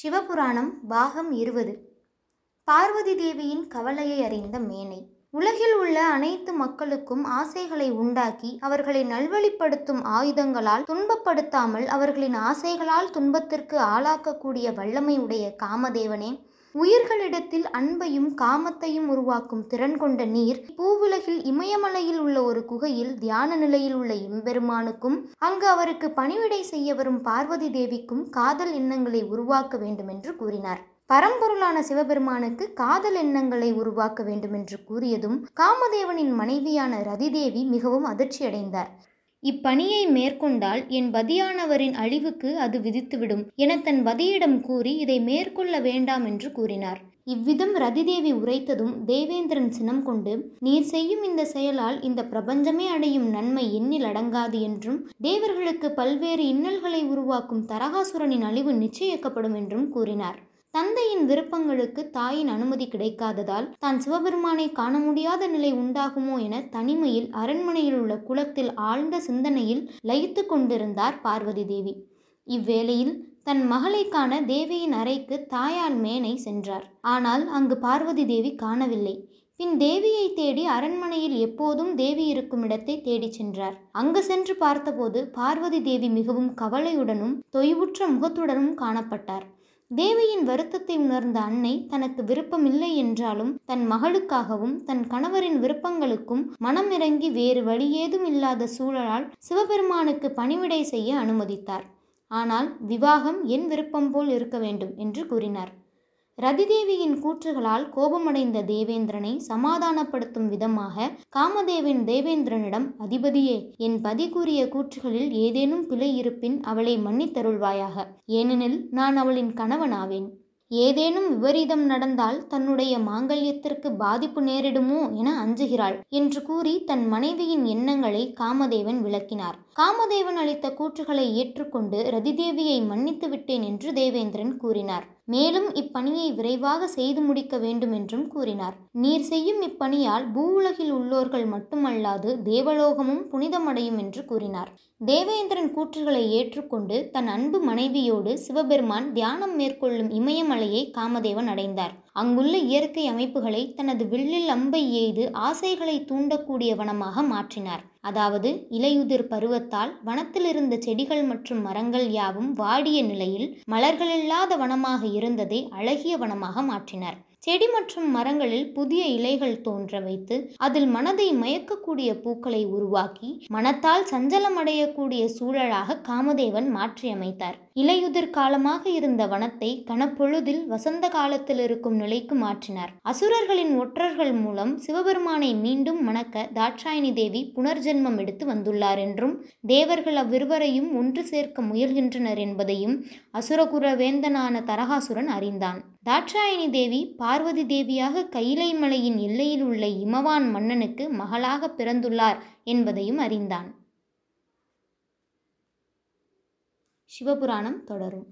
சிவபுராணம் பாகம் இருபது. பார்வதி தேவியின் கவலையை அறிந்த மேனை உலகில் உள்ள அனைத்து மக்களுக்கும் ஆசைகளை உண்டாக்கி அவர்களை நல்வழிப்படுத்தும் ஆயுதங்களால் துன்பப்படுத்தாமல் அவர்களின் ஆசைகளால் துன்பத்திற்கு ஆளாக்கக்கூடிய வல்லமை உடைய காமதேவனே உயிர்களிடத்தில் அன்பையும் காமத்தையும் உருவாக்கும் திறன் கொண்ட நீர் பூவுலகில் இமயமலையில் உள்ள ஒரு குகையில் தியான நிலையில் உள்ள எம்பெருமானுக்கும் அங்கு அவருக்கு பணிவிடை செய்ய வரும் பார்வதி தேவிக்கும் காதல் எண்ணங்களை உருவாக்க வேண்டும் என்று கூறினார். பரம்பொருளான சிவபெருமானுக்கு காதல் எண்ணங்களை உருவாக்க வேண்டும் என்று கூறியதும் காமதேவனின் மனைவியான ரதிதேவி மிகவும் அதிர்ச்சியடைந்தார். இப்பணியை மேற்கொண்டால் என் பதியானவரின் அழிவுக்கு அது விதித்துவிடும் என தன் பதியிடம் கூறி இதை மேற்கொள்ள வேண்டாம் என்று கூறினார். இவ்விதம் ரதிதேவி உரைத்ததும் தேவேந்திரன் சினம் கொண்டு நீர் செய்யும் இந்த செயலால் இந்த பிரபஞ்சமே அடையும் நன்மை எண்ணில் அடங்காது என்றும் தேவர்களுக்கு பல்வேறு இன்னல்களை உருவாக்கும் தரகாசுரனின் அழிவு நிச்சயிக்கப்படும் என்றும் கூறினார். தந்தையின் விருப்பங்களுக்கு தாயின் அனுமதி கிடைக்காததால் தான் சிவபெருமானை காண முடியாத நிலை உண்டாகுமோ என தனிமையில் அரண்மனையில் உள்ள குளத்தில் ஆழ்ந்த சிந்தனையில் லயித்து கொண்டிருந்தார் பார்வதி தேவி. இவ்வேளையில் தன் மகளை காண தேவியின் அறைக்கு தாயால் மேனை சென்றார். ஆனால் அங்கு பார்வதி தேவி காணவில்லை. பின் தேவியை தேடி அரண்மனையில் எப்போதும் தேவி இருக்கும் இடத்தை தேடிச் சென்றார். அங்கு சென்று பார்த்தபோது பார்வதி தேவி மிகவும் கவலையுடனும் தொய்வுற்ற முகத்துடனும் காணப்பட்டார். தேவியின் வருத்தத்தை உணர்ந்த அன்னை தனக்கு விருப்பமில்லை என்றாலும் தன் மகளுக்காகவும் தன் கணவரின் விருப்பங்களுக்கும் மனம் இறங்கி வேறு ஏதும் இல்லாத சூழலால் சிவபெருமானுக்கு பணிவிடை செய்ய அனுமதித்தார். ஆனால் விவாகம் என் விருப்பம் போல் இருக்க வேண்டும் என்று கூறினார். ரதிதேவியின் கூற்றுகளால் கோபமடைந்த தேவேந்திரனை சமாதானப்படுத்தும் விதமாக காமதேவன் தேவேந்திரனிடம் அதிபதியே என் பதி கூறிய கூற்றுகளில் ஏதேனும் பிழை இருப்பின் அவளை மன்னித்தருள்வாயாக. ஏனெனில் நான் அவளின் கணவனாவேன். ஏதேனும் விபரீதம் நடந்தால் தன்னுடைய மாங்கல்யத்திற்கு பாதிப்பு நேரிடுமோ என அஞ்சுகிறாள் என்று கூறி தன் மனைவியின் எண்ணங்களை காமதேவன் விளக்கினார். காமதேவன் அளித்த கூற்றுகளை ஏற்றுக்கொண்டு ரதிதேவியை மன்னித்து விட்டேன் என்று தேவேந்திரன் கூறினார். மேலும் இப்பணியை விரைவாக செய்து முடிக்க வேண்டும் என்றும் கூறினார். நீர் செய்யும் இப்பணியால் பூவுலகில் உள்ளோர்கள் மட்டுமல்லாது தேவலோகமும் புனிதமடையும் என்று கூறினார். தேவேந்திரன் கூற்றுகளை ஏற்றுக்கொண்டு தன் அன்பு மனைவியோடு சிவபெருமான் தியானம் மேற்கொள்ளும் இமயமலையை காமதேவன் அடைந்தார். அங்குள்ள இயற்கை அமைப்புகளை தனது வில்லில் அம்பை எய்து ஆசைகளை தூண்டக்கூடிய வனமாக மாற்றினார். அதாவது இலையுதிர் பருவத்தால் வனத்தில் இருந்த செடிகள் மற்றும் மரங்கள் யாவும் வாடிய நிலையில் மலர்களில்லாத வனமாக இருந்ததை அழகிய வனமாக மாற்றினார். செடி மற்றும் மரங்களில் புதிய இலைகள் தோன்ற வைத்து அதில் மனதை மயக்கக்கூடிய பூக்களை உருவாக்கி மனத்தால் சஞ்சலமடையக்கூடிய சூழலாக காமதேவன் மாற்றியமைத்தார். இலையுதிர் காலமாக இருந்த வனத்தை கனப்பொழுதில் வசந்த காலத்தில் இருக்கும் நிலைக்கு மாற்றினார். அசுரர்களின் ஒற்றர்கள் மூலம் சிவபெருமானை மீண்டும் மணக்க தாட்சாயணி தேவி புனர்ஜென்மம் எடுத்து வந்துள்ளார் என்றும் தேவர்கள் அவ்விருவரையும் ஒன்று சேர்க்க முயல்கின்றனர் என்பதையும் அசுரகுர வேந்தனான தரகாசுரன் அறிந்தான். தாட்சாயணி தேவி பார்வதி தேவியாக கைலை மலையின் எல்லையில் உள்ள இமவான் மன்னனுக்கு மகளாக பிறந்துள்ளார் என்பதையும் அறிந்தான். சிவபுராணம் தொடரும்.